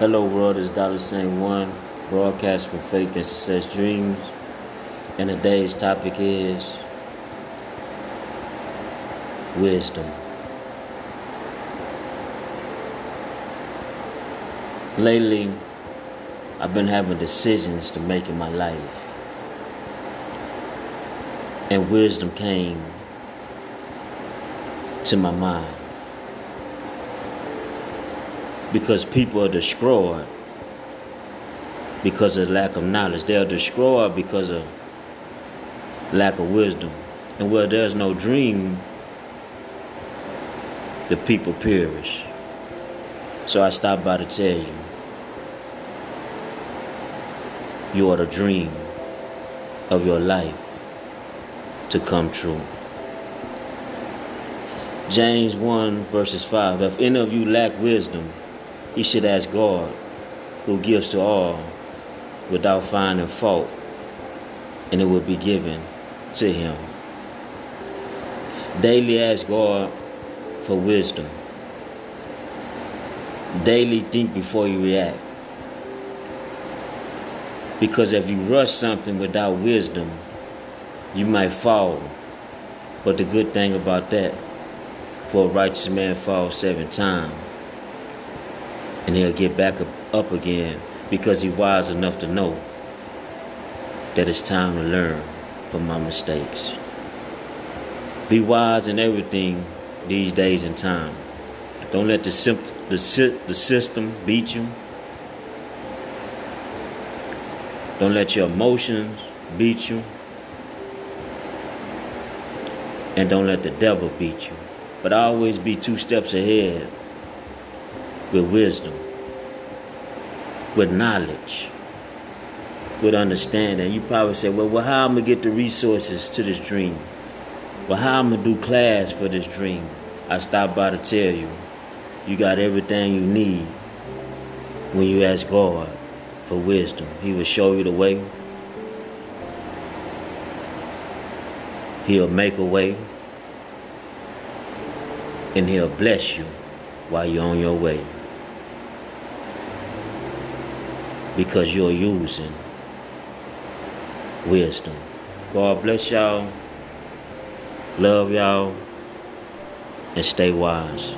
Hello world, it's Dollar Saint One, broadcast for Faith and Success Dreams. And today's topic is wisdom. Lately, I've been having decisions to make in my life. And wisdom came to my mind because people are destroyed because of lack of knowledge. They are destroyed because of lack of wisdom. And where there's no dream, the people perish. So I stopped by to tell you, you are the dream of your life to come true. James 1 verses 5 If any of you lack wisdom, he should ask God, who gives to all without finding fault, and it will be given to him. Daily ask God for wisdom. Daily think before you react. Because if you rush something without wisdom, you might fall. But the good thing about that, for a righteous man falls seven times and he'll get back up again because he's wise enough to know that it's time to learn from my mistakes. Be wise in everything these days and time. Don't let the, the, si- the system beat you. Don't let your emotions beat you. And don't let the devil beat you. But always be two steps ahead with wisdom, with knowledge, with understanding. You probably say, well, well, how am I gonna get the resources to this dream? Well, how am I gonna do class for this dream? I stopped by to tell you, you got everything you need when you ask God for wisdom. He will show you the way. He'll make a way. And he'll bless you while you're on your way. Because you're using wisdom. God bless y'all. Love y'all. And stay wise.